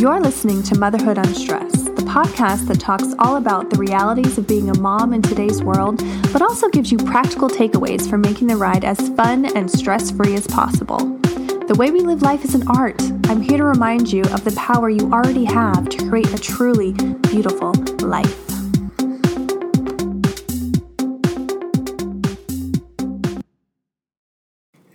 You're listening to Motherhood Unstressed, the podcast that talks all about the realities of being a mom in today's world, but also gives you practical takeaways for making the ride as fun and stress free as possible. The way we live life is an art. I'm here to remind you of the power you already have to create a truly beautiful life.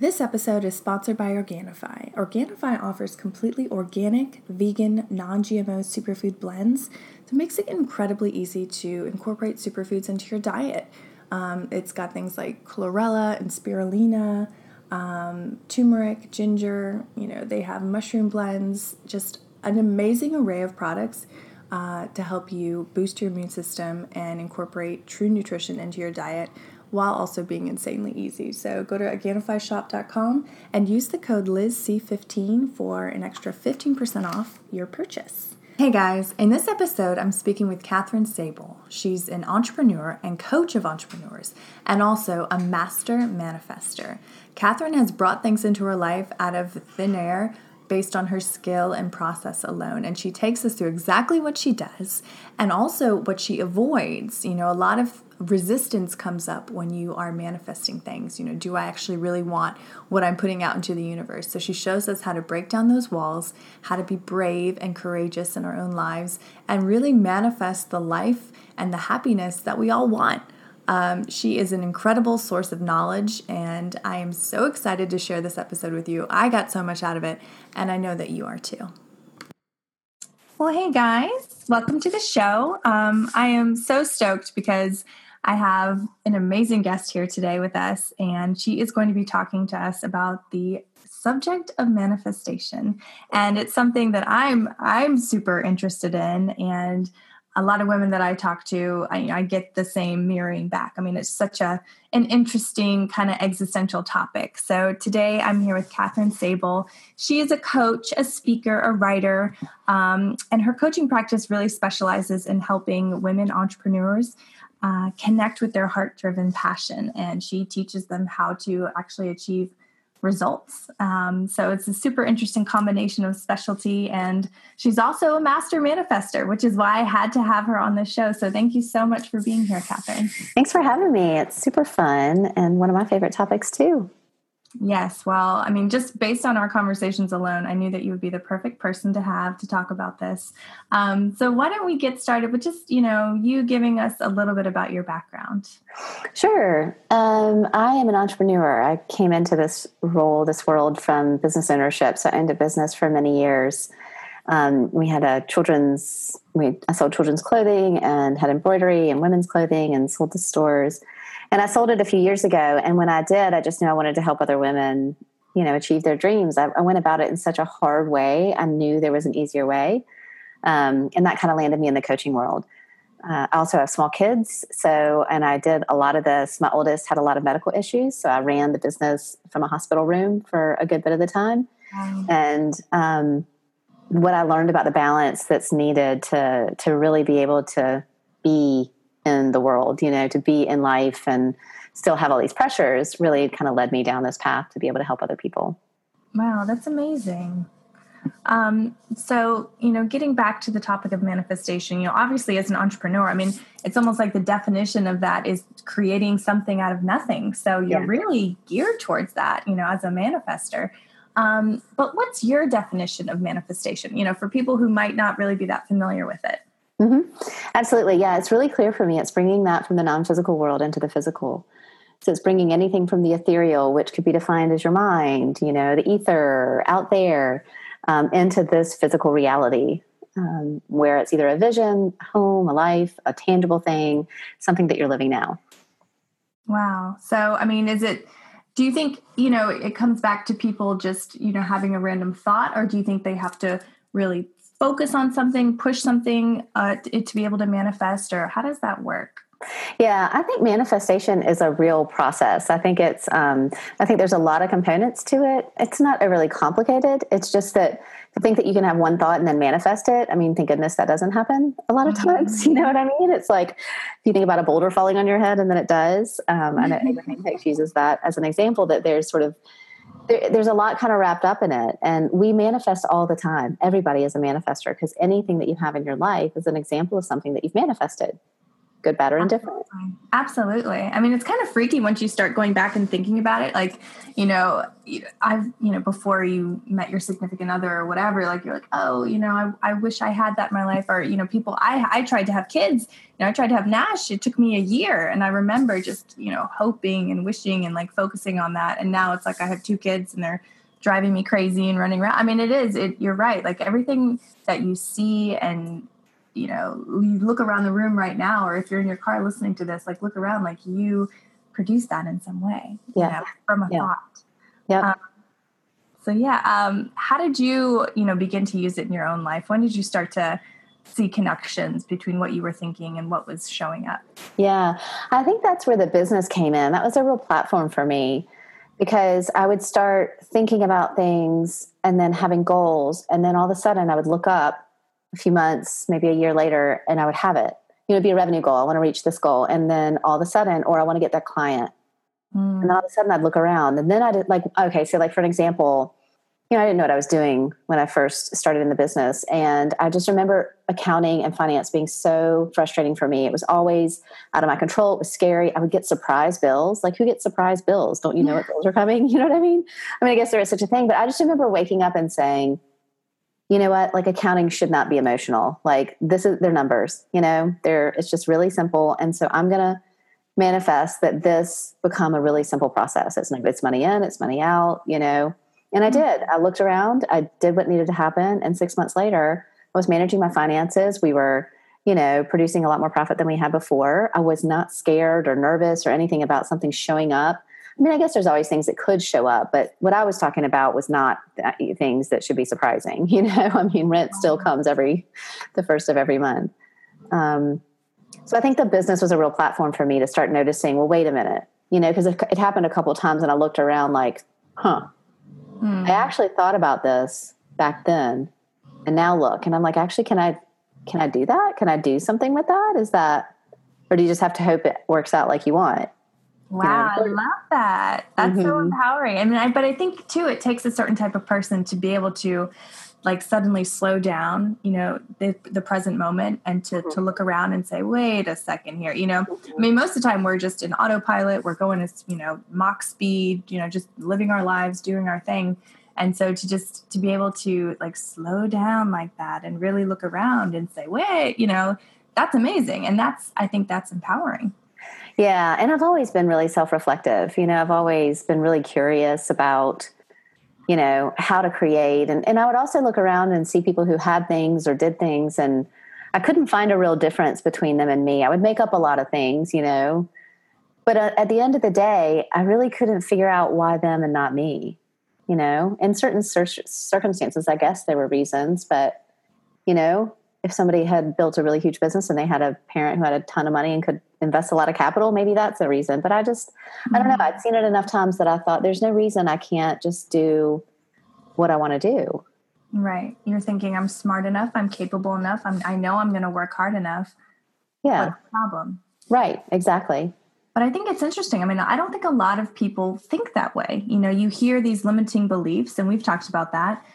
This episode is sponsored by Organifi. Organifi offers completely organic, vegan, non GMO superfood blends that makes it incredibly easy to incorporate superfoods into your diet. Um, it's got things like chlorella and spirulina, um, turmeric, ginger, you know, they have mushroom blends, just an amazing array of products uh, to help you boost your immune system and incorporate true nutrition into your diet while also being insanely easy. So go to Organifishop.com and use the code LizC15 for an extra 15% off your purchase. Hey guys, in this episode, I'm speaking with Kathryn Sabol. She's an entrepreneur and coach of entrepreneurs, and also a master manifester. Kathryn has brought things into her life out of thin air based on her skill and process alone. And she takes us through exactly what she does and also what she avoids. You know, a lot of resistance comes up when you are manifesting things. You know, do I actually really want what I'm putting out into the universe? So she shows us how to break down those walls, how to be brave and courageous in our own lives, and really manifest the life and the happiness that we all want. Um, she is an incredible source of knowledge, and I am so excited to share this episode with you. I got so much out of it, and I know that you are too. Well, hey guys, welcome to the show. Um, I am so stoked because I have an amazing guest here today with us, and she is going to be talking to us about the subject of manifestation. And it's something that I'm I'm super interested in and a lot of women that I talk to, I, I, get the same mirroring back. I mean, it's such a an interesting kind of existential topic. So today I'm here with Kathryn Sabol. She is a coach, a speaker, a writer, um, and her coaching practice really specializes in helping women entrepreneurs uh, connect with their heart driven passion. And she teaches them how to actually achieve results. Um, so it's a super interesting combination of specialty. And she's also a master manifester, which is why I had to have her on the show. So thank you so much for being here, Kathryn. Thanks for having me. It's super fun and one of my favorite topics, too. Yes. Well, I mean, just based on our conversations alone, I knew that you would be the perfect person to have to talk about this. Um, so, why don't we get started with just, you know, you giving us a little bit about your background? Sure. Um, I am an entrepreneur. I came into this role, this world from business ownership. So, I owned a business for many years. Um, we had a children's, we, I sold children's clothing and had embroidery and women's clothing and sold to stores and I sold it a few years ago. And when I did, I just knew I wanted to help other women, you know, achieve their dreams. I, I went about it in such a hard way. I knew there was an easier way. Um, and that kind of landed me in the coaching world. Uh, I also have small kids. So, and I did a lot of this. My oldest had a lot of medical issues. So I ran the business from a hospital room for a good bit of the time. Wow. And, um, what I learned about the balance that's needed to to really be able to be in the world, you know, to be in life and still have all these pressures really kind of led me down this path to be able to help other people. Wow, that's amazing. Um, so, you know, getting back to the topic of manifestation, you know, obviously as an entrepreneur, I mean, it's almost like the definition of that is creating something out of nothing. So you're yeah. really geared towards that, you know, as a manifester. Um, but what's your definition of manifestation, you know, for people who might not really be that familiar with it? Mm-hmm. Absolutely. Yeah, it's really clear for me. It's bringing that from the non physical world into the physical. So it's bringing anything from the ethereal, which could be defined as your mind, you know, the ether out there, um, into this physical reality um, where it's either a vision, a home, a life, a tangible thing, something that you're living now. Wow. So, I mean, is it do you think you know it comes back to people just you know having a random thought or do you think they have to really focus on something push something uh, to, to be able to manifest or how does that work yeah, I think manifestation is a real process. I think it's, um, I think there's a lot of components to it. It's not overly complicated. It's just that to think that you can have one thought and then manifest it. I mean, thank goodness that doesn't happen a lot of mm-hmm. times. You know what I mean? It's like if you think about a boulder falling on your head and then it does. Um, I know Abraham Hicks uses that as an example that there's sort of there, there's a lot kind of wrapped up in it and we manifest all the time. Everybody is a manifester because anything that you have in your life is an example of something that you've manifested good, bad, or indifferent. Absolutely. I mean, it's kind of freaky once you start going back and thinking about it. Like, you know, I've, you know, before you met your significant other or whatever, like you're like, oh, you know, I, I wish I had that in my life. Or, you know, people, I, I tried to have kids, you know, I tried to have Nash. It took me a year. And I remember just, you know, hoping and wishing and like focusing on that. And now it's like I have two kids and they're driving me crazy and running around. I mean, it is, it, you're right. Like everything that you see and you know you look around the room right now or if you're in your car listening to this like look around like you produce that in some way yeah. you know, from a yeah. thought. Yeah um, so yeah um, how did you you know begin to use it in your own life? When did you start to see connections between what you were thinking and what was showing up? Yeah i think that's where the business came in. That was a real platform for me because i would start thinking about things and then having goals and then all of a sudden i would look up a few months, maybe a year later, and I would have it. You know, it'd be a revenue goal. I want to reach this goal. And then all of a sudden, or I want to get that client. Mm. And then all of a sudden I'd look around and then I'd like, okay, so like for an example, you know, I didn't know what I was doing when I first started in the business. And I just remember accounting and finance being so frustrating for me. It was always out of my control. It was scary. I would get surprise bills. Like, who gets surprise bills? Don't you know what bills are coming? You know what I mean? I mean, I guess there is such a thing, but I just remember waking up and saying, you know what? Like accounting should not be emotional. Like this is their numbers you know? They're it's just really simple. And so i'm gonna manifest that this become a really simple process. It's like it's money in it's money out you know? And i mm-hmm. did. I looked around. I did what needed to happen. And six months later i was managing my finances. We were you know producing a lot more profit than we had before. I was not scared or nervous or anything about something showing up I mean, I guess there's always things that could show up, but what I was talking about was not things that should be surprising. You know, I mean, rent still comes every the first of every month. Um, so I think the business was a real platform for me to start noticing. Well, wait a minute, you know, because it, it, happened a couple times, and I looked around like, huh, mm. I actually thought about this back then, and now look, and I'm like, actually, can I can I do that? Can I do something with that? Is that, or do you just have to hope it works out like you want? Wow, I love that. That's mm-hmm. so empowering. I mean, I, but I think too, it takes a certain type of person to be able to like suddenly slow down, you know, the, the present moment and to, mm-hmm. to look around and say, wait a second here, you know, mm-hmm. I mean, most of the time we're just in autopilot. We're going as, you know, Mach speed, you know, just living our lives, doing our thing. And so to just, to be able to like slow down like that and really look around and say, wait, you know, that's amazing. And that's, I think that's empowering. Yeah, and I've always been really self-reflective. You know, I've always been really curious about you know how to create and, and i would also look around and see people who had things or did things and i couldn't find a real difference between them and me i would make up a lot of things you know but uh, at the end of the day i really couldn't figure out why them and not me you know in certain cir- circumstances i guess there were reasons but you know if somebody had built a really huge business and they had a parent who had a ton of money and could invest a lot of capital, maybe that's the reason. But I just, mm-hmm. I don't know. I'd seen it enough times that I thought there's no reason I can't just do what I want to do. Right. You're thinking I'm smart enough, I'm capable enough, I'm, I know I'm going to work hard enough. Yeah. Problem? Right. Exactly. But I think it's interesting. I mean, I don't think a lot of people think that way. You know, you hear these limiting beliefs, and we've talked about that,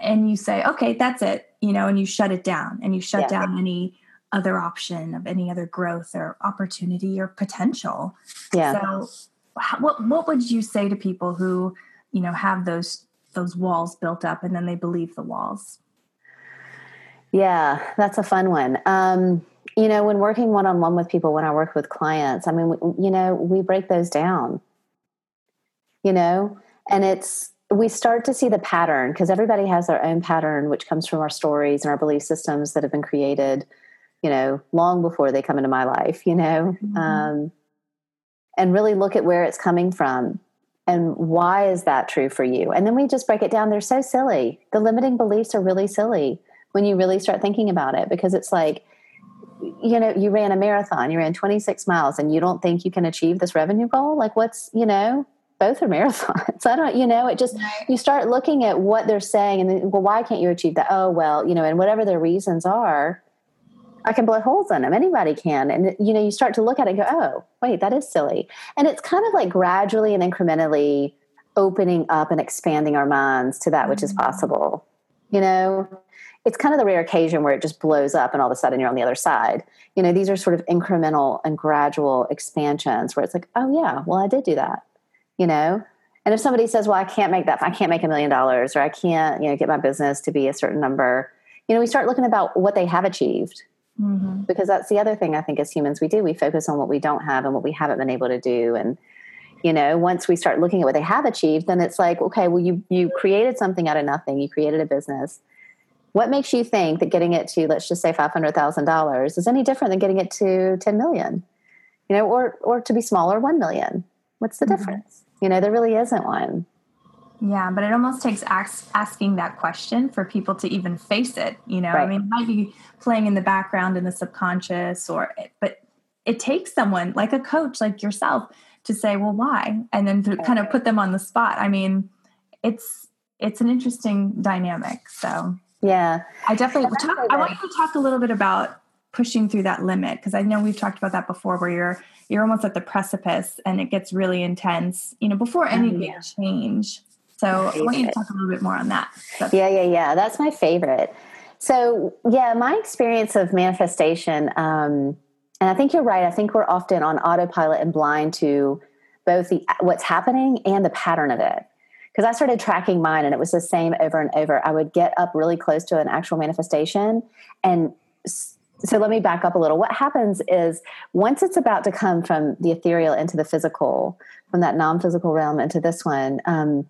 and you say, okay, that's it you know, and you shut it down and you shut yeah. down any other option of any other growth or opportunity or potential. Yeah. So what what would you say to people who, you know, have those those walls built up and then they believe the walls? Yeah, that's a fun one. Um, you know, when working one on one with people, when I work with clients, I mean, you know, we break those down. You know, and it's we start to see the pattern because everybody has their own pattern, which comes from our stories and our belief systems that have been created, you know, long before they come into my life, you know, mm-hmm. um, and really look at where it's coming from. And why is that true for you? And then we just break it down. They're so silly. The limiting beliefs are really silly when you really start thinking about it because it's like, you know, you ran a marathon, you ran 26 miles, and you don't think you can achieve this revenue goal? Like, what's, you know, both are marathons. I don't, you know, it just, you start looking at what they're saying and then, well, why can't you achieve that? Oh, well, you know, and whatever their reasons are, I can blow holes in them. Anybody can. And, you know, you start to look at it and go, oh, wait, that is silly. And it's kind of like gradually and incrementally opening up and expanding our minds to that which is mm-hmm. possible. You know, it's kind of the rare occasion where it just blows up and all of a sudden you're on the other side. You know, these are sort of incremental and gradual expansions where it's like, oh, yeah, well, I did do that. You know, and if somebody says, well, I can't make that, I can't make a million dollars or I can't, you know, get my business to be a certain number, you know, we start looking about what they have achieved Mm-hmm. Because that's the other thing I think as humans we do. We focus on what we don't have and what we haven't been able to do. And, you know, once we start looking at what they have achieved, then it's like, okay, well, you, you created something out of nothing. You created a business. What makes you think that getting it to, let's just say $500,000 is any different than getting it to 10 million, you know, or, or to be smaller, 1 million? What's the mm-hmm. difference? You know, there really isn't one. Yeah, but it almost takes ask, asking that question for people to even face it. You know, right. I mean, it might be playing in the background in the subconscious, or but it takes someone like a coach, like yourself, to say, "Well, why?" and then to kind of put them on the spot. I mean, it's it's an interesting dynamic. So yeah, I definitely. Talk, I want you to talk a little bit about pushing through that limit because I know we've talked about that before, where you're you're almost at the precipice and it gets really intense. You know, before any oh, big change so I want you to talk a little bit more on that. Yeah, yeah, yeah. That's my favorite. So yeah, my experience of manifestation, um, and I think you're right. I think we're often on autopilot and blind to both the what's happening and the pattern of it. Because I started tracking mine, and it was the same over and over. I would get up really close to an actual manifestation, and so let me back up a little. What happens is once it's about to come from the ethereal into the physical, from that non-physical realm into this one. Um,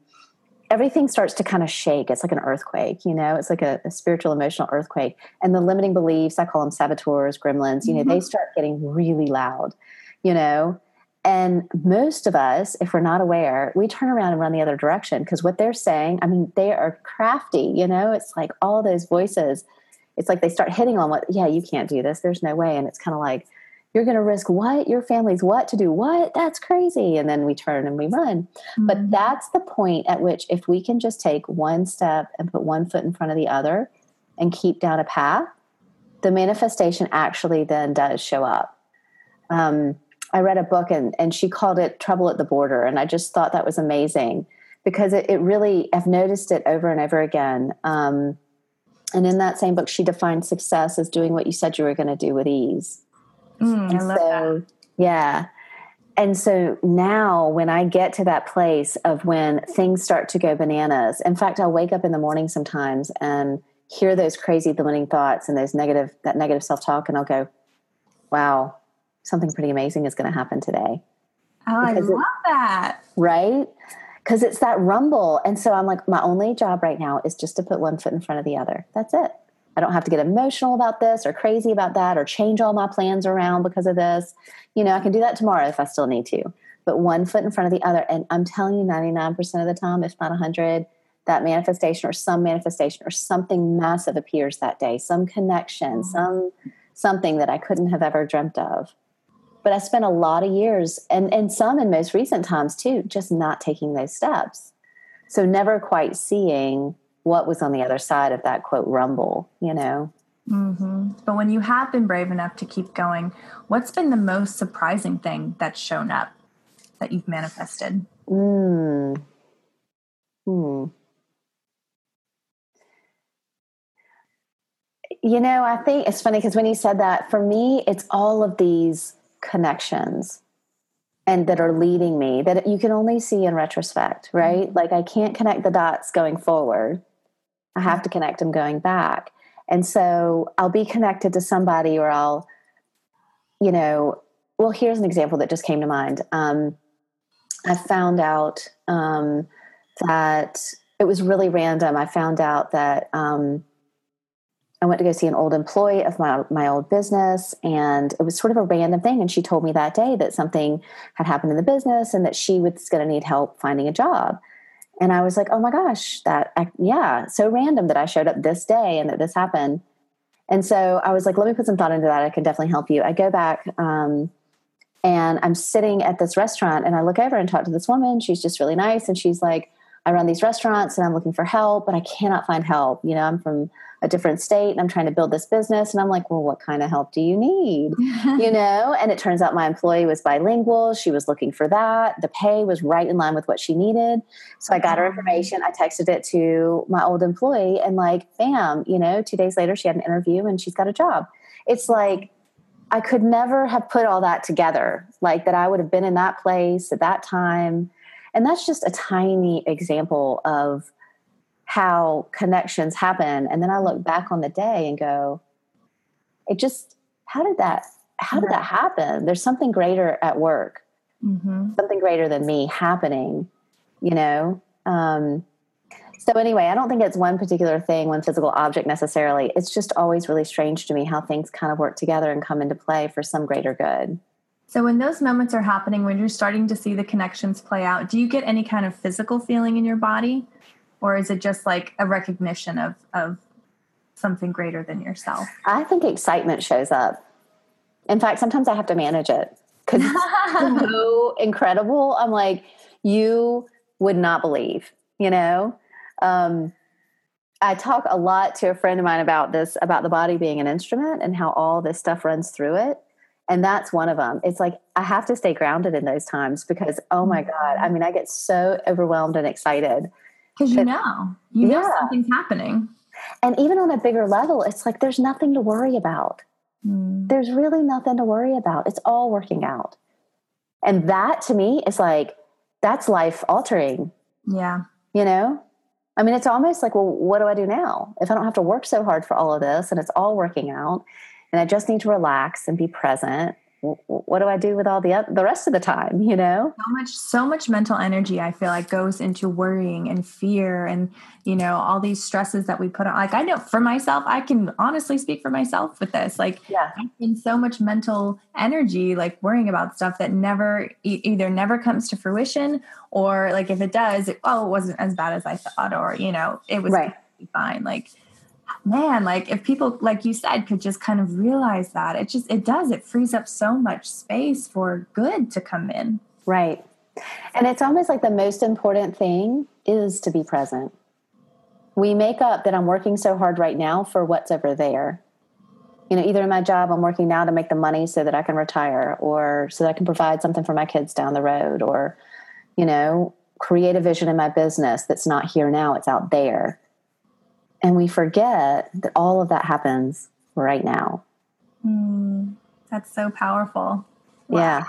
everything starts to kind of shake. It's like an earthquake, you know, it's like a, a, spiritual, emotional earthquake. And the limiting beliefs, I call them saboteurs, gremlins, you know, mm-hmm. they start getting really loud, you know. And most of us, if we're not aware, we turn around and run the other direction because what they're saying, I mean, they are crafty, you know, it's like all those voices. It's like they start hitting on what, yeah, you can't do this. There's no way. And it's kind of like, you're going to risk what? Your family's what to do what? That's crazy. And then we turn and we run. Mm-hmm. but that's the point at which if we can just take one step and put one foot in front of the other and keep down a path the manifestation actually then does show up. Um, i read a book and, and she called it trouble at the border. And i just thought that was amazing because it, it really i've noticed it over and over again. Um, and in that same book she defined success as doing what you said you were going to do with ease Mm, and so, that. yeah. And so now when I get to that place of when things start to go bananas, in fact, I'll wake up in the morning sometimes and hear those crazy limiting thoughts and those negative, that negative self-talk. And I'll go, wow, something pretty amazing is going to happen today. Oh, because I love it, that. Right? Because it's that rumble. And so I'm like, my only job right now is just to put one foot in front of the other. That's it. I don't have to get emotional about this or crazy about that or change all my plans around because of this. You know, I can do that tomorrow if I still need to. But one foot in front of the other. And I'm telling you, 99% of the time, if not 100, that manifestation or some manifestation or something massive appears that day, some connection, mm-hmm. some something that I couldn't have ever dreamt of. But I spent a lot of years and, and some in most recent times too, just not taking those steps. So never quite seeing what was on the other side of that quote rumble, you know. Mm-hmm. But when you have been brave enough to keep going, what's been the most surprising thing that's shown up that you've manifested? Mm. Hmm. You know, I think it's funny because when you said that, for me, it's all of these connections and that are leading me that you can only see in retrospect, right? Mm-hmm. Like I can't connect the dots going forward I have to connect them going back. And so I'll be connected to somebody or I'll, you know, well, here's an example that just came to mind. Um, I found out um, that it was really random. I found out that um, I went to go see an old employee of my my old business, and it was sort of a random thing. And she told me that day that something had happened in the business, and that she was going to need help finding a job. And I was like, "Oh my gosh, that I, yeah, so random that I showed up this day and that this happened." And so I was like, "Let me put some thought into that. I can definitely help you." I go back. Um, and I'm sitting at this restaurant and I look over and talk to this woman. She's just really nice. And she's like, I run these restaurants and I'm looking for help, but I cannot find help. You know, I'm from a different state and I'm trying to build this business. And I'm like, well, what kind of help do you need? you know? And it turns out my employee was bilingual. She was looking for that. The pay was right in line with what she needed. So I got her information. I texted it to my old employee and like, bam, you know, two days later she had an interview and she's got a job. It's like, I could never have put all that together, like that I would have been in that place at that time. And that's just a tiny example of how connections happen. And then I look back on the day and go, it just, how did that, how did that happen? There's something greater at work, mm-hmm. something greater than me happening, you know? Um, so anyway, I don't think it's one particular thing, one physical object necessarily. It's just always really strange to me how things kind of work together and come into play for some greater good. So when those moments are happening, when you're starting to see the connections play out, do you get any kind of physical feeling in your body? Or is it just like a recognition of of something greater than yourself? I think excitement shows up. In fact, sometimes I have to manage it because it's so incredible. I'm like, you would not believe, you know? Um, I talk a lot to a friend of mine about this, about the body being an instrument and how all this stuff runs through it. And that's one of them. It's like I have to stay grounded in those times because, oh my God, I mean, I get so overwhelmed and excited. Because you know, you know yeah. something's happening. And even on a bigger level, it's like there's nothing to worry about. Mm. There's really nothing to worry about. It's all working out. And that to me is like, that's life altering. Yeah. You know? I mean, it's almost like, well, what do I do now? If I don't have to work so hard for all of this and it's all working out and I just need to relax and be present, what do I do with all the the rest of the time? You know, so much, so much mental energy. I feel like goes into worrying and fear, and you know all these stresses that we put on. Like I know for myself, I can honestly speak for myself with this. Like, yeah, I spend so much mental energy like worrying about stuff that never either never comes to fruition, or like if it does, it, oh, it wasn't as bad as I thought, or you know, it was right. fine. Like man like if people like you said could just kind of realize that it just it does it frees up so much space for good to come in. Right. And it's almost like the most important thing is to be present. We make up that i'm working so hard right now for what's over there. You know either in my job i'm working now to make the money so that i can retire or so that i can provide something for my kids down the road or you know create a vision in my business that's not here now it's out there and we forget that all of that happens right now. Mm, that's so powerful. Wow. Yeah.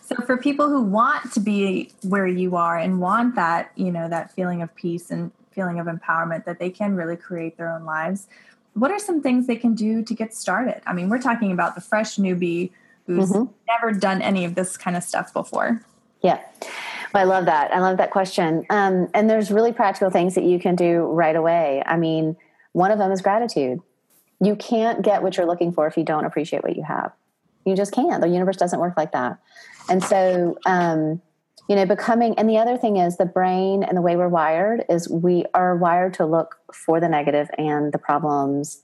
So for people who want to be where you are and want that, you know, that feeling of peace and feeling of empowerment that they can really create their own lives, what are some things they can do to get started? I mean, we're talking about the fresh newbie who's mm-hmm. never done any of this kind of stuff before. Yeah. I love that. I love that question. Um, and there's really practical things that you can do right away. I mean, one of them is gratitude. You can't get what you're looking for if you don't appreciate what you have. You just can't. The universe doesn't work like that. And so, um, you know, becoming, and the other thing is the brain and the way we're wired is we are wired to look for the negative and the problems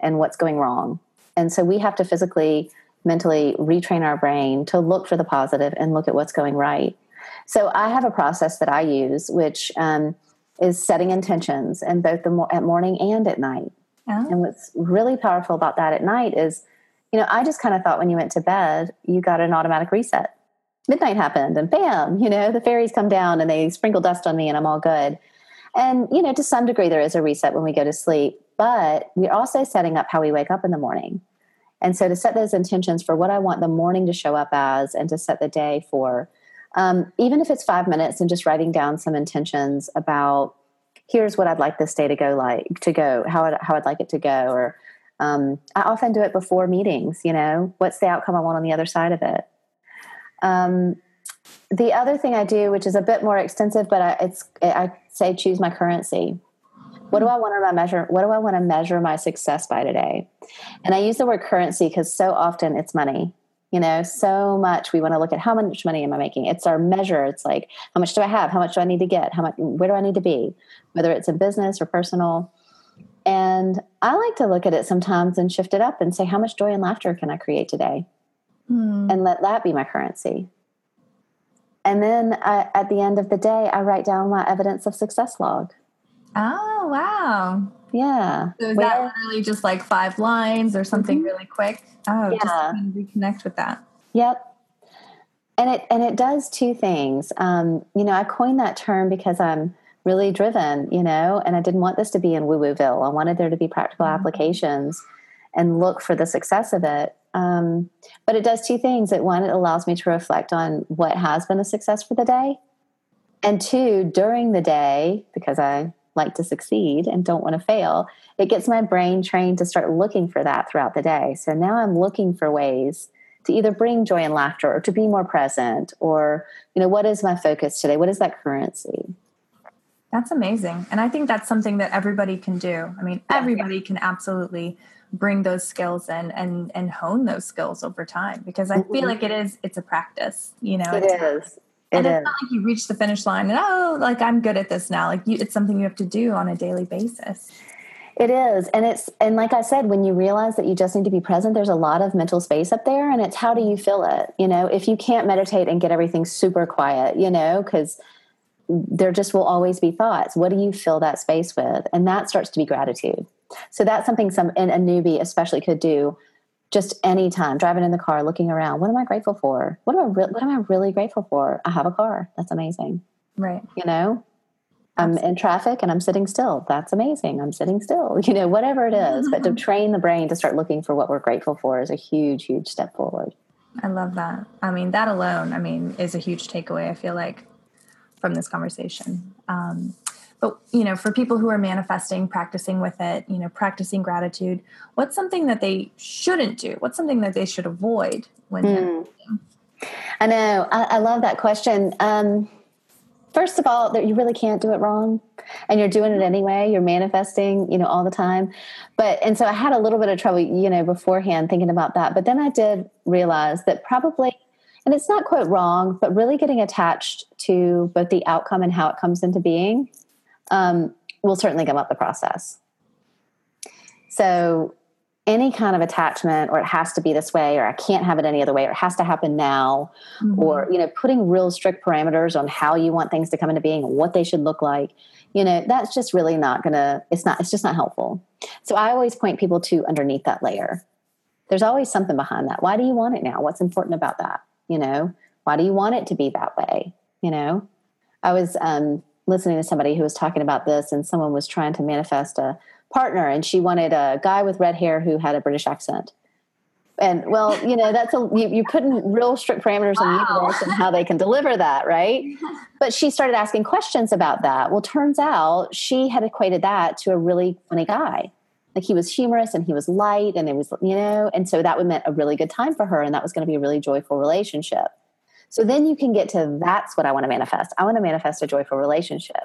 and what's going wrong. And so we have to physically, mentally retrain our brain to look for the positive and look at what's going right. So I have a process that I use, which um, is setting intentions, and both the mo- at morning and at night. Oh. And what's really powerful about that at night is, you know, I just kind of thought when you went to bed, you got an automatic reset. Midnight happened, and bam, you know, the fairies come down and they sprinkle dust on me, and I'm all good. And you know, to some degree, there is a reset when we go to sleep, but we're also setting up how we wake up in the morning. And so to set those intentions for what I want the morning to show up as and to set the day for, um, even if it's five minutes and just writing down some intentions about here's what I'd like this day to go like to go, how I'd, how I'd like it to go. Or um, I often do it before meetings, you know, what's the outcome I want on the other side of it. Um, the other thing I do, which is a bit more extensive, but I, it's I say choose my currency. What do I want to measure? What do I want to measure my success by today? And I use the word currency because so often it's money. You know, so much we want to look at how much money am I making? It's our measure. It's like, how much do I have? How much do I need to get? How much, where do I need to be? Whether it's a business or personal. And I like to look at it sometimes and shift it up and say, how much joy and laughter can I create today? Mm. And let that be my currency. And then I, at the end of the day, I write down my evidence of success log. Oh, wow. Yeah. So is Where, that literally just like five lines or something mm-hmm. really quick? Oh, yeah. just kind of reconnect with that. Yep. And it and it does two things. Um, you know, I coined that term because I'm really driven, you know, and I didn't want this to be in woo wooville. I wanted there to be practical mm-hmm. applications and look for the success of it. Um, but it does two things. It one, it allows me to reflect on what has been a success for the day. And two, during the day, because I like to succeed and don't want to fail, it gets my brain trained to start looking for that throughout the day. So now I'm looking for ways to either bring joy and laughter or to be more present or, you know, what is my focus today? What is that currency? That's amazing. And I think that's something that everybody can do. I mean, everybody can absolutely bring those skills in and and hone those skills over time because I feel mm-hmm. like it is it's a practice, you know. It is and it's not like you reach the finish line and oh like i'm good at this now. Like you, it's something you have to do on a daily basis. It is. And it's and like i said when you realize that you just need to be present there's a lot of mental space up there and it's how do you fill it? You know if you can't meditate and get everything super quiet you know because there just will always be thoughts. What do you fill that space with? And that starts to be gratitude. So that's something some and a newbie especially could do just anytime driving in the car looking around what am i grateful for? What am i re- what am i really grateful for? I have a car. That's amazing. Right. You know? I'm in traffic and i'm sitting still. That's amazing. I'm sitting still. You know whatever it is. But to train the brain to start looking for what we're grateful for is a huge huge step forward. I love that. I mean that alone i mean is a huge takeaway i feel like from this conversation. Um, but you know for people who are manifesting practicing with it you know practicing gratitude what's something that they shouldn't do? What's something that they should avoid when mm. i know. I, I, love that question. Um, first of all that you really can't do it wrong and you're doing it anyway. You're manifesting you know all the time. But and so i had a little bit of trouble you know beforehand thinking about that. But then i did realize that probably and it's not quite wrong but really getting attached to both the outcome and how it comes into being um, will certainly gum up the process. So any kind of attachment or it has to be this way or i can't have it any other way or it has to happen now mm-hmm. or you know putting real strict parameters on how you want things to come into being what they should look like you know that's just really not gonna it's not it's just not helpful. So i always point people to underneath that layer. There's always something behind that. Why do you want it now? What's important about that? You know why do you want it to be that way? You know? I was um listening to somebody who was talking about this, and someone was trying to manifest a partner, and she wanted a guy with red hair who had a British accent. And well, you know, that's a you, you put in real strict parameters wow. in the universe and how they can deliver that, right? But she started asking questions about that. Well, turns out she had equated that to a really funny guy. Like he was humorous and he was light and it was, you know, and so that would meant a really good time for her and that was going to be a really joyful relationship. So then you can get to that's what I want to manifest. I want to manifest a joyful relationship.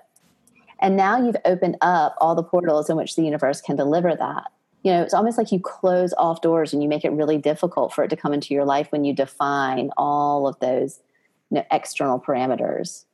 And now you've opened up all the portals in which the universe can deliver that. You know, it's almost like you close off doors and you make it really difficult for it to come into your life when you define all of those you know, external parameters.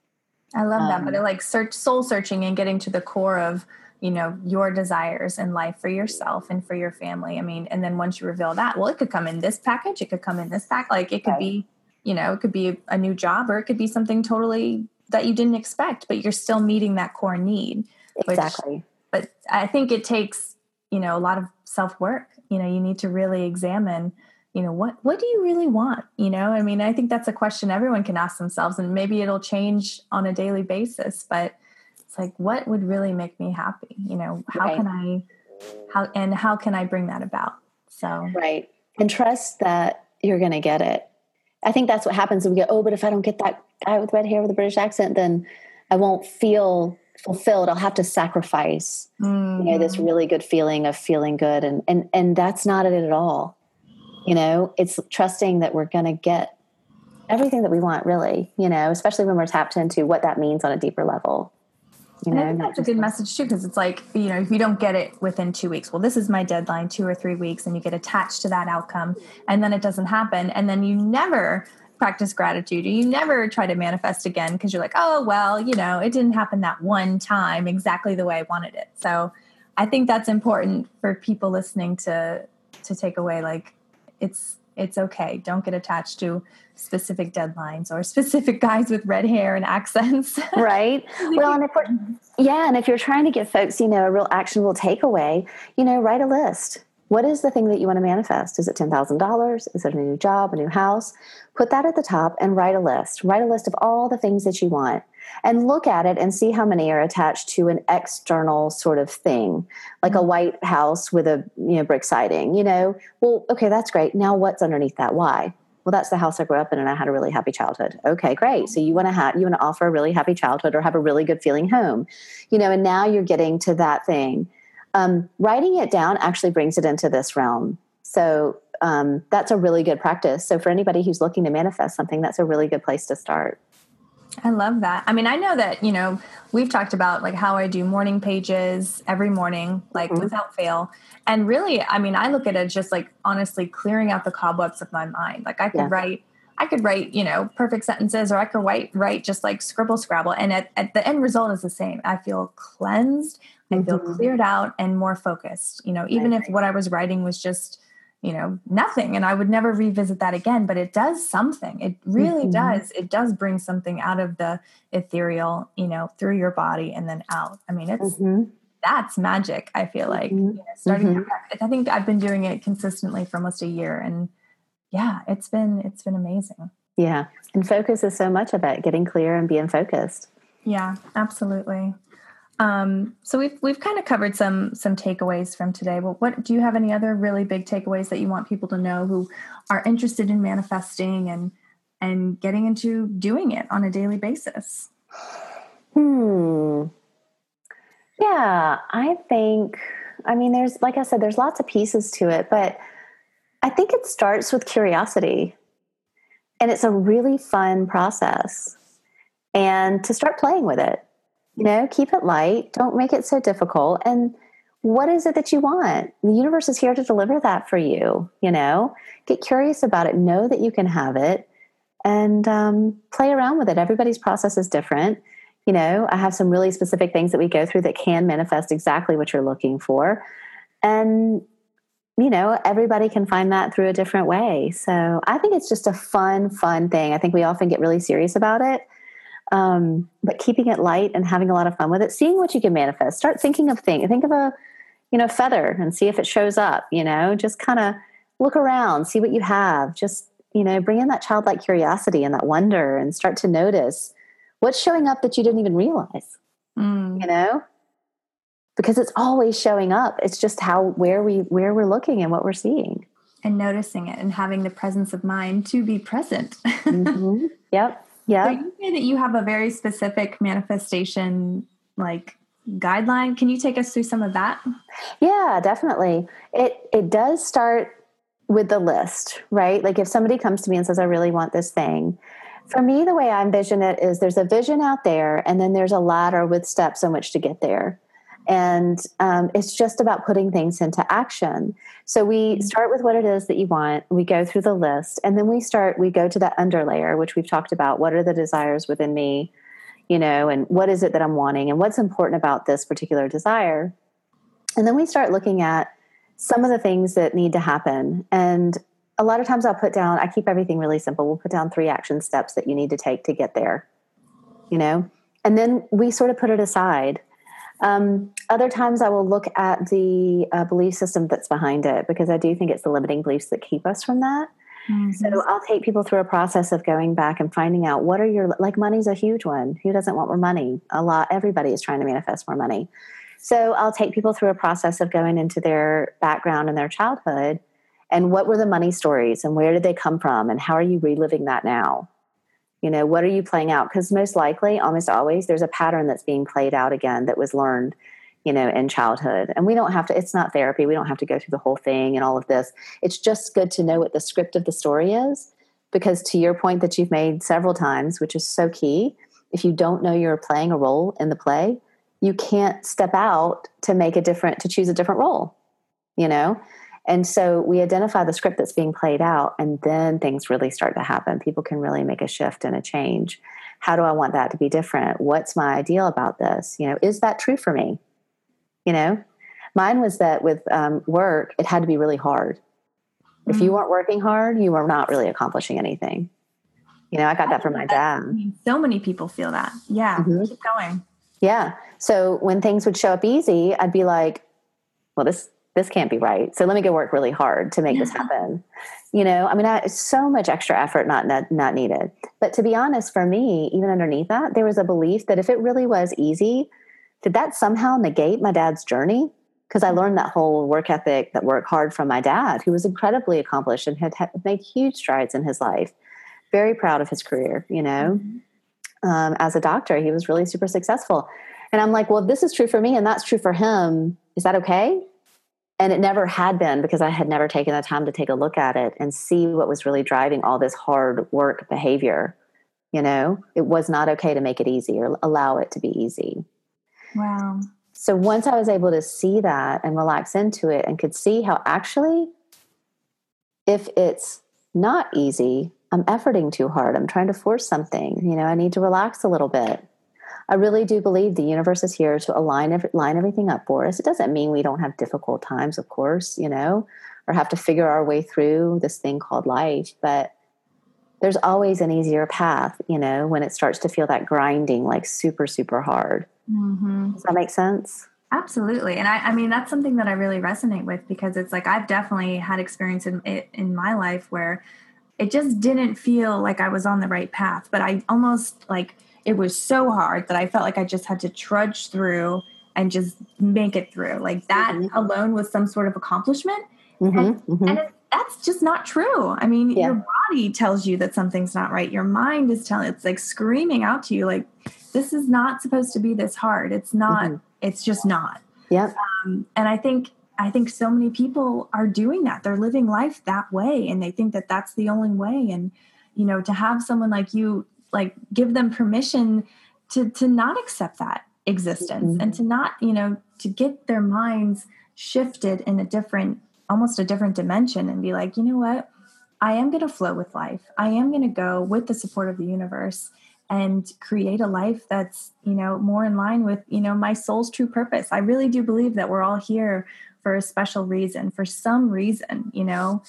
I love um, that, but it like search soul searching and getting to the core of you know your desires in life for yourself and for your family. I mean, and then once you reveal that, well, it could come in this package, it could come in this pack, like it could right. be you know it could be a new job or it could be something totally that you didn't expect but you're still meeting that core need exactly. which, but i think it takes you know a lot of self work you know you need to really examine you know what what do you really want? You know i mean i think that's a question everyone can ask themselves and maybe it'll change on a daily basis but it's like what would really make me happy? You know how right. can i how and how can i bring that about? So right. And trust that you're going to get it I think that's what happens. We go, oh, but if I don't get that guy with red hair with a British accent, then I won't feel fulfilled. I'll have to sacrifice, mm-hmm. you know, this mm-hmm. really good feeling of feeling good, and and and that's not it at all. You know, it's trusting that we're going to get everything that we want, really. You know, especially when we're tapped into what that means on a deeper level. You and know, I think that's a good message too, because it's like, you know, if you don't get it within two weeks, well, this is my deadline, two or three weeks, and you get attached to that outcome, and then it doesn't happen. And then you never practice gratitude. You never try to manifest again because you're like, oh, well, you know, it didn't happen that one time exactly the way I wanted it. So I think that's important for people listening to to take away like it's it's okay. Don't get attached to specific deadlines or specific guys with red hair and accents. right. well, and if we're, yeah, and if you're trying to give folks, you know, a real actionable takeaway, you know, write a list. What is the thing that you want to manifest? Is it $10,000? Is it a new job, a new house? Put that at the top and write a list. Write a list of all the things that you want and look at it and see how many are attached to an external sort of thing, like a mm-hmm. white house with a you know brick siding. You know, well, okay, that's great. Now what's underneath that? Why? Well, that's the house I grew up in, and I had a really happy childhood. Okay, great. So you want to have you want to offer a really happy childhood or have a really good feeling home, you know. And now you're getting to that thing. Um, writing it down actually brings it into this realm. So um, that's a really good practice. So for anybody who's looking to manifest something, that's a really good place to start. I love that. I mean, I know that, you know, we've talked about like how I do morning pages every morning, like mm-hmm. without fail. And really, I mean, I look at it just like honestly clearing out the cobwebs of my mind. Like I could yeah. write, I could write, you know, perfect sentences or I could write, write just like scribble scrabble. And at, at the end result is the same. I feel cleansed. I feel mm-hmm. cleared out and more focused, you know, even right. if what I was writing was just, you know nothing and i would never revisit that again but it does something it really mm-hmm. does it does bring something out of the ethereal you know through your body and then out i mean it's mm-hmm. that's magic i feel like mm-hmm. you know, starting mm-hmm. i think i've been doing it consistently for almost a year and yeah it's been it's been amazing yeah and focus is so much of it getting clear and being focused yeah absolutely um, so we've we've kind of covered some some takeaways from today. But what do you have any other really big takeaways that you want people to know who are interested in manifesting and and getting into doing it on a daily basis? Hmm. Yeah, I think. I mean, there's like I said, there's lots of pieces to it, but I think it starts with curiosity, and it's a really fun process, and to start playing with it you know, keep it light. Don't make it so difficult. And what is it that you want? The universe is here to deliver that for you. You know, get curious about it. Know that you can have it, and um, play around with it. Everybody's process is different. You know, I have some really specific things that we go through that can manifest exactly what you're looking for, and you know, everybody can find that through a different way. So I think it's just a fun, fun thing. I think we often get really serious about it um, but keeping it light and having a lot of fun with it seeing what you can manifest. Start thinking of things think of a you know feather and see if it shows up you know? Just kind of look around see what you have. Just you know bring in that childlike curiosity and that wonder and start to notice what's showing up that you didn't even realize mm. you know? Because it's always showing up. It's just how where we where we're looking and what we're seeing. And noticing it and having the presence of mind to be present. Mm-hmm. yep yeah. So you say that you have a very specific manifestation like guideline. Can you take us through some of that? Yeah, definitely. It it does start with the list, right? Like if somebody comes to me and says, I really want this thing. For me, the way I envision it is there's a vision out there, and then there's a ladder with steps on which to get there and um, it's just about putting things into action. So we mm-hmm. start with what it is that you want we go through the list and then we start we go to that underlayer which we've talked about. What are the desires within me you know and what is it that i'm wanting and what's important about this particular desire? And then we start looking at some of the things that need to happen. And a lot of times i'll put down i keep everything really simple. We'll put down three action steps that you need to take to get there you know? And then we sort of put it aside um, other times, I will look at the uh, belief system that's behind it because I do think it's the limiting beliefs that keep us from that. Mm-hmm. So I'll take people through a process of going back and finding out what are your like money's a huge one. Who doesn't want more money? A lot. Everybody is trying to manifest more money. So I'll take people through a process of going into their background and their childhood and what were the money stories and where did they come from and how are you reliving that now? You know what are you playing out? Because most likely almost always there's a pattern that's being played out again that was learned you know in childhood. And we don't have to it's not therapy. We don't have to go through the whole thing and all of this. It's just good to know what the script of the story is because to your point that you've made several times which is so key if you don't know you're playing a role in the play you can't step out to make a different to choose a different role you know and so we identify the script that's being played out and then things really start to happen. People can really make a shift and a change. How do i want that to be different? What's my ideal about this? You know is that true for me? You know? Mine was that with um, work it had to be really hard. Mm-hmm. if you mm. weren't working hard you were not really accomplishing anything. You know i got that from my dad. so many people feel that. Yeah mm-hmm. keep going. Yeah. So when things would show up easy, I'd be like, well, this this can't be right. So let me go work really hard to make yeah. this happen. You know, I mean, I, so much extra effort not, not not needed. But to be honest, for me, even underneath that, there was a belief that if it really was easy, did that somehow negate my dad's journey? Because I learned that whole work ethic, that work hard from my dad, who was incredibly accomplished and had, had made huge strides in his life. Very proud of his career, you know. Mm-hmm um, as a doctor. He was really super successful. And I'm like, well, if this is true for me and that's true for him, is that okay? And it never had been because I had never taken the time to take a look at it and see what was really driving all this hard work behavior. You know, it was not okay to make it easy or allow it to be easy. Wow. So once I was able to see that and relax into it and could see how actually, if it's not easy, I'm efforting too hard. I'm trying to force something. You know, I need to relax a little bit. I really do believe the universe is here to align every, line everything up for us. It doesn't mean we don't have difficult times, of course, you know, or have to figure our way through this thing called life. But there's always an easier path, you know, when it starts to feel that grinding, like super, super hard. Mm-hmm. Does that make sense? Absolutely. And I, I mean, that's something that I really resonate with because it's like I've definitely had experience in, it in my life where it just didn't feel like I was on the right path. But I almost like it was so hard that I felt like I just had to trudge through and just make it through. Like that mm-hmm. alone was some sort of accomplishment. Mm-hmm, and, mm-hmm. and it, that's just not true. I mean, yeah. your body tells you that something's not right. Your mind is telling it's like screaming out to you like this is not supposed to be this hard. It's not. Mm-hmm. It's just not. Yeah. Um, and I think I think so many people are doing that. They're living life that way and they think that that's the only way and you know to have someone like you like give them permission to to not accept that existence mm-hmm. and to not, you know, to get their minds shifted in a different almost a different dimension and be like, "You know what? I am going to flow with life. I am going to go with the support of the universe and create a life that's you know more in line with you know my soul's true purpose i really do believe that we're all here for a special reason, for some reason, you know?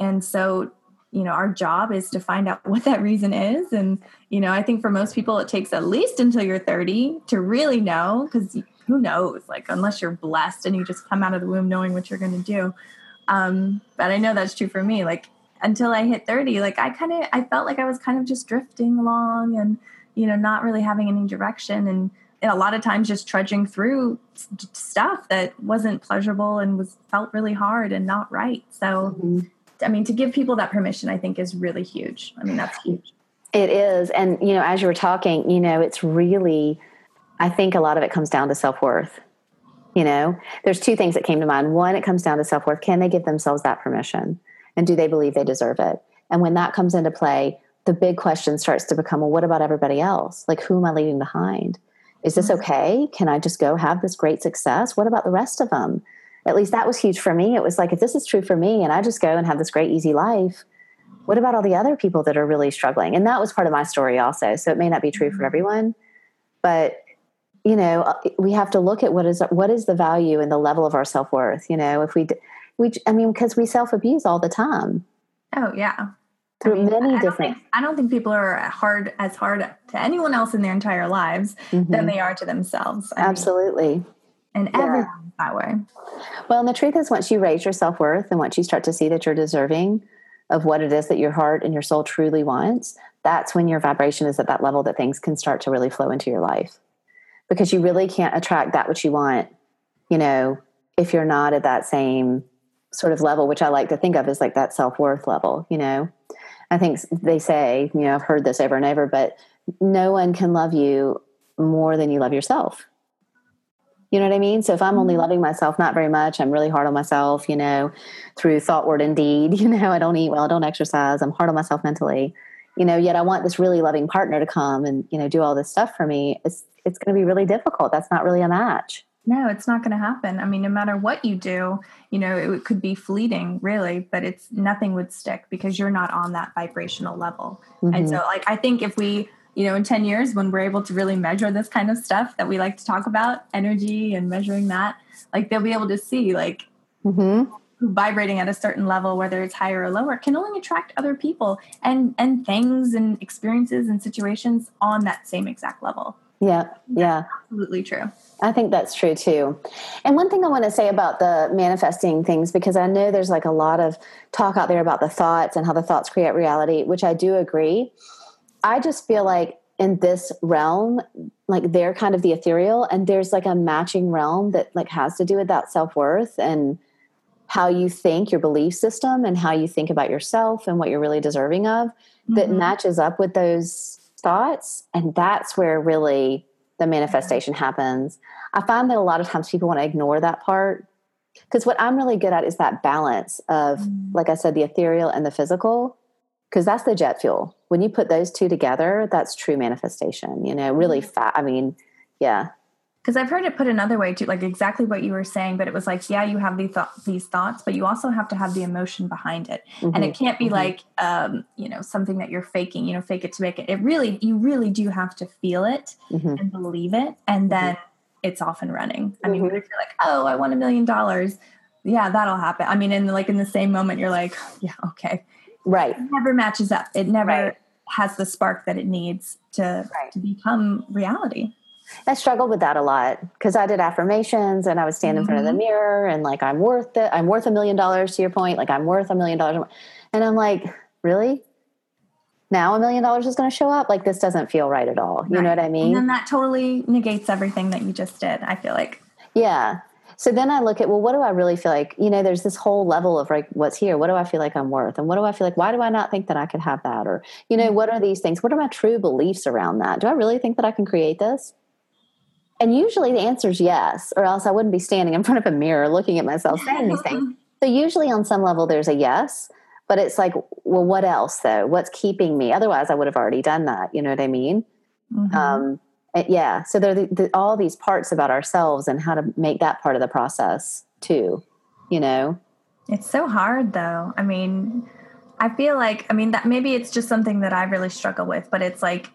And so, you know, our job is to find out what that reason is. And, you know, I think for most people, it takes at least until you're 30 to really know, because who knows? Like, unless you're blessed and you just come out of the womb knowing what you're going to do. Um, but I know that's true for me. Like, until I hit 30, like, I kind of, I felt like I was kind of just drifting along and, you know, not really having any direction. And, and a lot of times just trudging through stuff that wasn't pleasurable and was felt really hard and not right. So, mm-hmm. I mean, to give people that permission, I think is really huge. I mean, that's huge. It is. And, you know, as you were talking, you know, it's really, I think a lot of it comes down to self worth. You know, there's two things that came to mind. One, it comes down to self worth. Can they give themselves that permission? And do they believe they deserve it? And when that comes into play, the big question starts to become well, what about everybody else? Like, who am I leaving behind? Is this mm-hmm. okay? Can I just go have this great success? What about the rest of them? At least that was huge for me. It was like, if this is true for me and I just go and have this great, easy life, what about all the other people that are really struggling? And that was part of my story also. So it may not be true for mm-hmm. everyone, but you know, uh, we have to look at what is what is the value and the level of our self worth. You know, if we we I mean, because we self abuse all the time. Oh yeah, through I mean, many I different. Think, I don't think people are hard as hard to anyone else in their entire lives mm-hmm. than they are to themselves. I Absolutely. Mean, and yeah. That way. Well, and the truth is, once you raise your self worth and once you start to see that you're deserving of what it is that your heart and your soul truly wants, that's when your vibration is at that level that things can start to really flow into your life. Because you really can't attract that which you want, you know, if you're not at that same sort of level, which I like to think of as like that self worth level, you know. I think they say, you know, I've heard this over and over, but no one can love you more than you love yourself. You know what I mean? So if I'm only mm-hmm. loving myself not very much, I'm really hard on myself, you know, through thought, word, and deed. You know, I don't eat well, I don't exercise, I'm hard on myself mentally. You know, yet I want this really loving partner to come and, you know, do all this stuff for me. It's it's going to be really difficult. That's not really a match. No, it's not going to happen. I mean, no matter what you do, you know, it could be fleeting, really, but it's nothing would stick because you're not on that vibrational level. Mm-hmm. And so, like, I think if we, you know, in 10 years, when we're able to really measure this kind of stuff that we like to talk about, energy and measuring that, like, they'll be able to see, like, mm-hmm. vibrating at a certain level, whether it's higher or lower, can only attract other people and and things and experiences and situations on that same exact level. Yeah, yeah. Absolutely true. I think that's true too. And one thing I want to say about the manifesting things, because I know there's like a lot of talk out there about the thoughts and how the thoughts create reality, which I do agree. I just feel like in this realm, like they're kind of the ethereal, and there's like a matching realm that like has to do with that self worth and how you think, your belief system, and how you think about yourself and what you're really deserving of mm-hmm. that matches up with those thoughts. And that's where really the manifestation happens. I find that a lot of times people want to ignore that part because what I'm really good at is that balance of, mm. like I said, the ethereal and the physical, because that's the jet fuel. When you put those two together, that's true manifestation, you know, really mm. fat. I mean, yeah because I've heard it put another way too, like exactly what you were saying, but it was like, yeah, you have these th- these thoughts, but you also have to have the emotion behind it, mm-hmm. and it can't be mm-hmm. like, um, you know, something that you're faking, you know, fake it to make it. It really, you really do have to feel it mm-hmm. and believe it, and then mm-hmm. it's off and running. I mean, if you're like, oh, I want a million dollars, yeah, that'll happen. I mean, in like in the same moment, you're like, yeah, okay, right. It never matches up. It never right. has the spark that it needs to right. to become reality. I struggled with that a lot because I did affirmations and I would stand in front of the mm-hmm. mirror and like I'm worth it. I'm worth a million dollars to your point. Like I'm worth a million dollars. And I'm like, really? Now a million dollars is going to show up? Like this doesn't feel right at all. You right. know what I mean? And then that totally negates everything that you just did. I feel like. Yeah. So then I look at, well, what do I really feel like? You know, there's this whole level of like, what's here? What do I feel like I'm worth? And what do I feel like? Why do I not think that I could have that? Or, you know, what are these things? What are my true beliefs around that? Do I really think that I can create this? And usually the answer is yes, or else I wouldn't be standing in front of a mirror looking at myself saying these things. So usually on some level there's a yes, but it's like, well, what else though? What's keeping me? Otherwise, I would have already done that. You know what I mean? Mm-hmm. Um, yeah. So there are the, the, all these parts about ourselves and how to make that part of the process too. You know, it's so hard though. I mean, I feel like I mean that maybe it's just something that I really struggle with, but it's like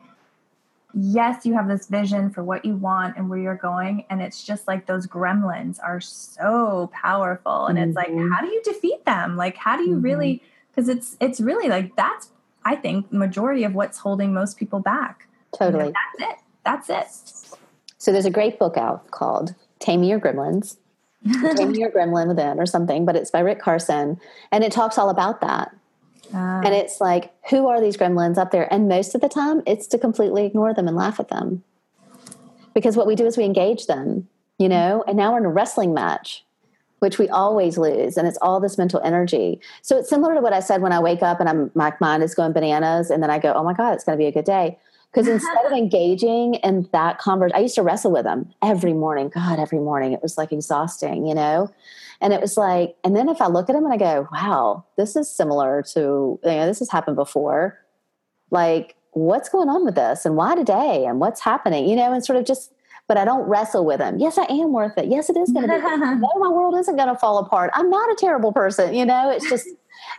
yes, you have this vision for what you want and where you're going. And it's just like those gremlins are so powerful. And mm-hmm. it's like, mm-hmm. how do you defeat them? Like, how do you mm-hmm. really, because it's, it's really like, that's, I think, majority of what's holding most people back. Totally. You know, that's it. That's it. So there's a great book out called Tame Your Gremlins. Tame Your Gremlin Within or something, but it's by Rick Carson. And it talks all about that uh, and it's like, who are these gremlins up there? And most of the time, it's to completely ignore them and laugh at them. Because what we do is we engage them, you know, and now we're in a wrestling match, which we always lose. And it's all this mental energy. So it's similar to what I said when I wake up and I'm, my mind is going bananas. And then I go, oh my God, it's going to be a good day. Because instead of engaging in that conversation, I used to wrestle with them every morning. God, every morning. It was like exhausting, you know? And it was like, and then if I look at them and I go, wow, this is similar to, you know, this has happened before. Like, what's going on with this? And why today? And what's happening? You know, and sort of just, but I don't wrestle with them. Yes, I am worth it. Yes, it is going to be. no, my world isn't going to fall apart. I'm not a terrible person. You know, it's just,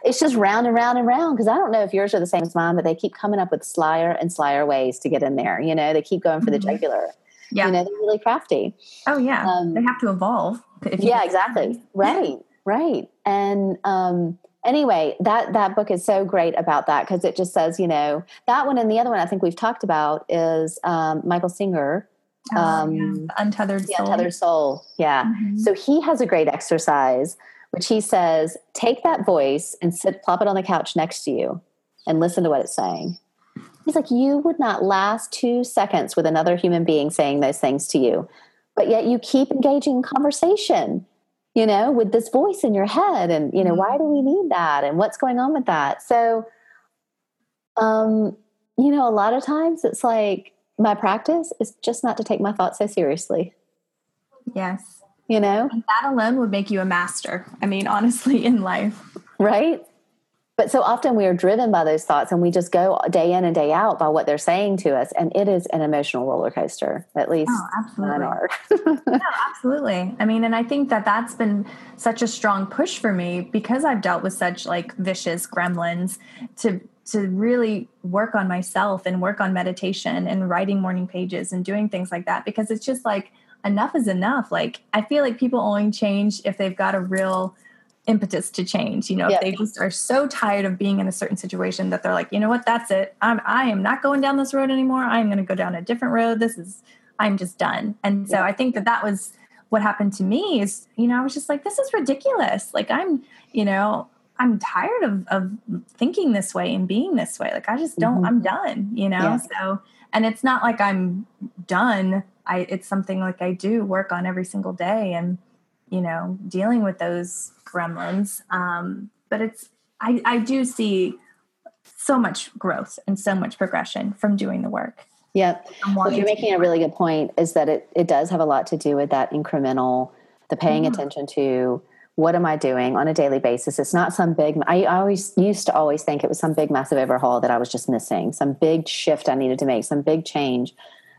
it's just round and round and round. Because I don't know if yours are the same as mine, but they keep coming up with slyer and slyer ways to get in there. You know, they keep going for the mm-hmm. jugular. Yeah. You know, they're really crafty. Oh, yeah. Um, they have to evolve. yeah, exactly. Right, right. And um, anyway, that that book is so great about that because it just says, you know, that one and the other one I think we've talked about is um, Michael Singer. Oh, um, yeah. Untethered Soul. Untethered Soul. Yeah. Mm-hmm. So he has a great exercise which he says, take that voice and sit, plop it on the couch next to you and listen to what it's saying. He's like, you would not last two seconds with another human being saying those things to you but yet you keep engaging in conversation you know with this voice in your head and you know why do we need that and what's going on with that so um you know a lot of times it's like my practice is just not to take my thoughts so seriously. Yes. You know? And that alone would make you a master i mean honestly in life. Right but so often we are driven by those thoughts and we just go day in and day out by what they're saying to us. And it is an emotional roller coaster, at least oh, absolutely. are. no, absolutely. I mean, and I think that that's been such a strong push for me because I've dealt with such like vicious gremlins to to really work on myself and work on meditation and writing morning pages and doing things like that because it's just like enough is enough. Like I feel like people only change if they've got a real impetus to change. You know, if they just are so tired of being in a certain situation that they're like, you know what, that's it. I'm I am not going down this road anymore. I'm going to go down a different road. This is I'm just done. And so I think that that was what happened to me is, you know, I was just like, this is ridiculous. Like I'm, you know, I'm tired of of thinking this way and being this way. Like I just don't. Mm-hmm. I'm done. You know. Yeah. So and it's not like I'm done. I it's something like I do work on every single day and you know dealing with those gremlins. Um, but it's I, I do see so much growth and so much progression from doing the work. Yeah. What you're making a really good point is that it, it does have a lot to do with that incremental, the paying mm-hmm. attention to what am I doing on a daily basis? It's not some big, I always used to always think it was some big, massive overhaul that I was just missing, some big shift I needed to make, some big change.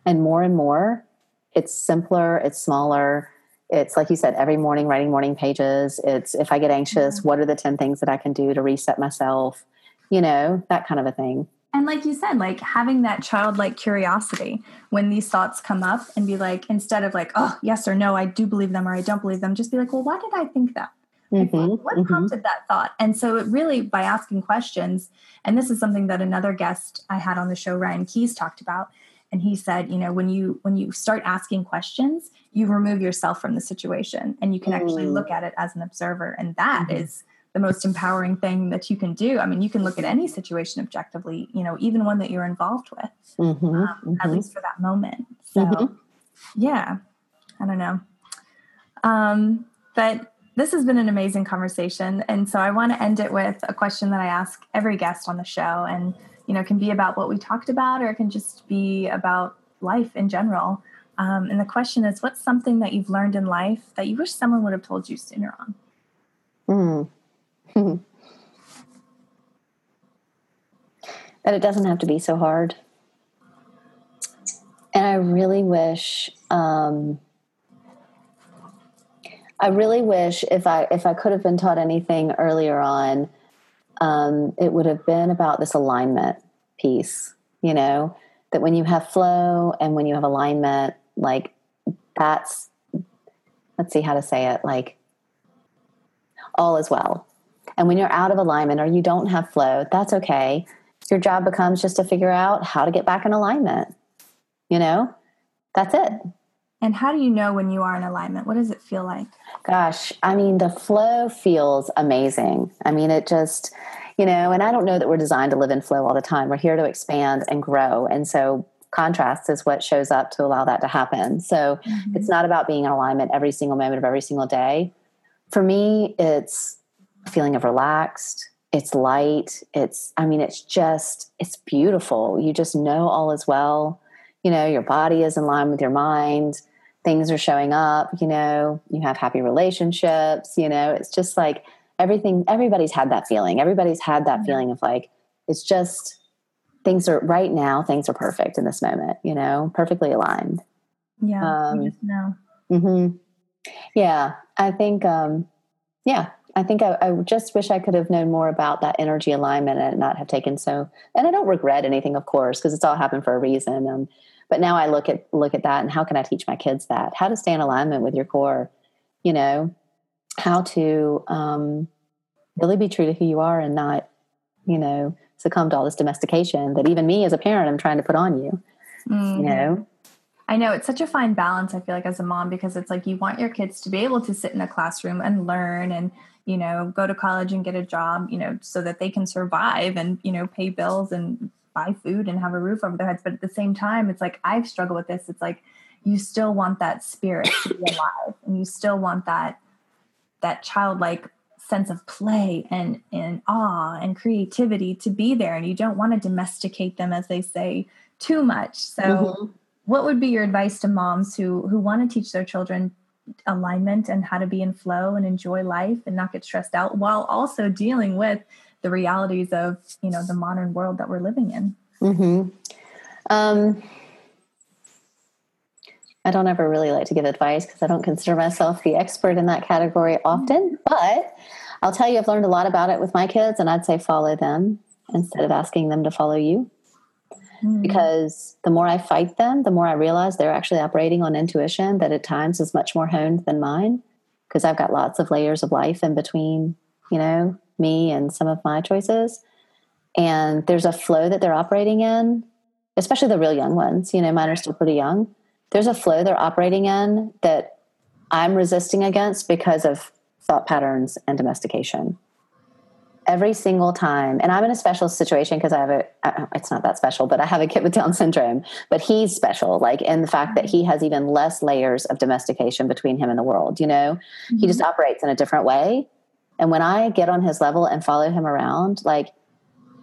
And more and more, it's simpler, it's smaller, it's like you said every morning writing morning pages. It's if i get anxious mm-hmm. what are the 10 things that i can do to reset myself? You know that kind of a thing. And like you said like having that childlike curiosity when these thoughts come up and be like instead of like oh yes or no i do believe them or i don't believe them just be like well why did i think that? Like, mm-hmm, what mm-hmm. prompted that thought? And so it really by asking questions and this is something that another guest i had on the show ryan keys talked about and he said you know when you when you start asking questions you remove yourself from the situation and you can mm. actually look at it as an observer and that mm-hmm. is the most empowering thing that you can do i mean you can look at any situation objectively you know even one that you're involved with mm-hmm. Um, mm-hmm. at least for that moment so mm-hmm. yeah i don't know um, but this has been an amazing conversation and so i want to end it with a question that i ask every guest on the show and you know, can be about what we talked about or it can just be about life in general. Um, and the question is, what's something that you've learned in life that you wish someone would have told you sooner on? Mm. that it doesn't have to be so hard. And I really wish, um, I really wish if I if I could have been taught anything earlier on, um, it would have been about this alignment piece, you know, that when you have flow and when you have alignment, like that's, let's see how to say it, like all is well. And when you're out of alignment or you don't have flow, that's okay. Your job becomes just to figure out how to get back in alignment. You know, that's it. And how do you know when you are in alignment? What does it feel like? Gosh, I mean, the flow feels amazing. I mean, it just, you know, and I don't know that we're designed to live in flow all the time. We're here to expand and grow. And so contrast is what shows up to allow that to happen. So mm-hmm. it's not about being in alignment every single moment of every single day. For me, it's a feeling of relaxed, it's light, it's, I mean, it's just, it's beautiful. You just know all is well. You know, your body is in line with your mind things are showing up, you know, you have happy relationships, you know, it's just like everything, everybody's had that feeling. Everybody's had that feeling of like, it's just things are right now, things are perfect in this moment, you know, perfectly aligned. Yeah. Um, just know. Mm-hmm. Yeah. I think, um, yeah, I think I, I, just wish I could have known more about that energy alignment and not have taken so. And I don't regret anything, of course, because it's all happened for a reason. Um, but now I look at look at that and how can I teach my kids that? How to stay in alignment with your core, you know, how to um, really be true to who you are and not, you know, succumb to all this domestication that even me as a parent I'm trying to put on you. Mm-hmm. You know? I know it's such a fine balance, I feel like, as a mom, because it's like you want your kids to be able to sit in a classroom and learn and, you know, go to college and get a job, you know, so that they can survive and, you know, pay bills and buy food and have a roof over their heads. But at the same time, it's like I've struggled with this. It's like you still want that spirit to be alive, and you still want that that childlike sense of play and and awe and creativity to be there, and you don't want to domesticate them, as they say, too much. So. Mm-hmm. What would be your advice to moms who who want to teach their children alignment and how to be in flow and enjoy life and not get stressed out while also dealing with the realities of you know the modern world that we're living in mm-hmm. um, i don't ever really like to give advice because i don't consider myself the expert in that category often but i'll tell you i've learned a lot about it with my kids and i'd say follow them instead of asking them to follow you mm. because the more i fight them the more i realize they're actually operating on intuition that at times is much more honed than mine because I've got lots of layers of life in between, you know, me and some of my choices. And there's a flow that they're operating in, especially the real young ones. You know, mine are still pretty young. There's a flow they're operating in that I'm resisting against because of thought patterns and domestication every single time and i'm in a special situation because i have a it's not that special but i have a kid with down syndrome but he's special like in the fact that he has even less layers of domestication between him and the world you know mm-hmm. he just operates in a different way and when i get on his level and follow him around like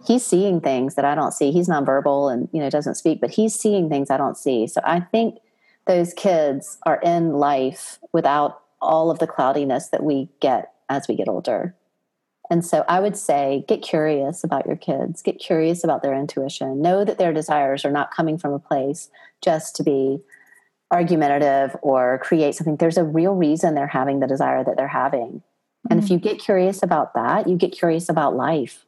he's seeing things that i don't see he's nonverbal and you know doesn't speak but he's seeing things i don't see so i think those kids are in life without all of the cloudiness that we get as we get older and so I would say get curious about your kids, get curious about their intuition. Know that their desires are not coming from a place just to be argumentative or create something. There's a real reason they're having the desire that they're having. Mm-hmm. And if mm-hmm. you get curious about that, you get curious about life.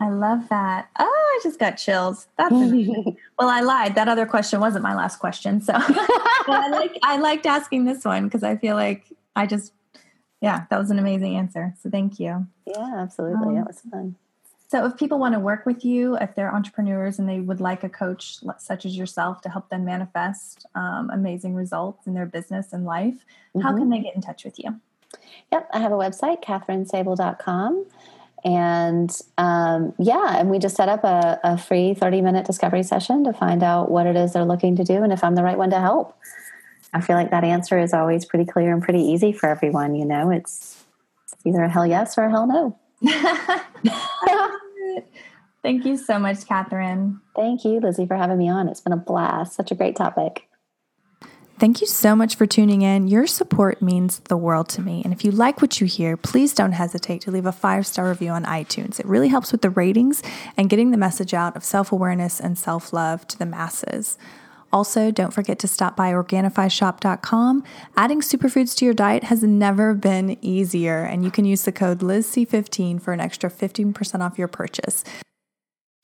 I love that. Oh, I just got chills. That's amazing. well, I lied. That other question wasn't my last question. So I like I liked asking this one because I feel like I just yeah, that was an amazing answer. So thank you. Yeah, absolutely. Um, that was fun. So, if people want to work with you, if they're entrepreneurs and they would like a coach such as yourself to help them manifest um, amazing results in their business and life, mm-hmm. how can they get in touch with you? Yep, I have a website, kathrynsabol.com. And um, yeah, and we just set up a, a free 30 minute discovery session to find out what it is they're looking to do and if I'm the right one to help. I feel like that answer is always pretty clear and pretty easy for everyone. You know, it's either a hell yes or a hell no. Thank you so much, Kathryn. Thank you, Lizzie, for having me on. It's been a blast. Such a great topic. Thank you so much for tuning in. Your support means the world to me. And if you like what you hear, please don't hesitate to leave a five star review on iTunes. It really helps with the ratings and getting the message out of self awareness and self love to the masses. Also, don't forget to stop by Organifishop.com. Adding superfoods to your diet has never been easier, and you can use the code LizC15 for an extra 15% off your purchase.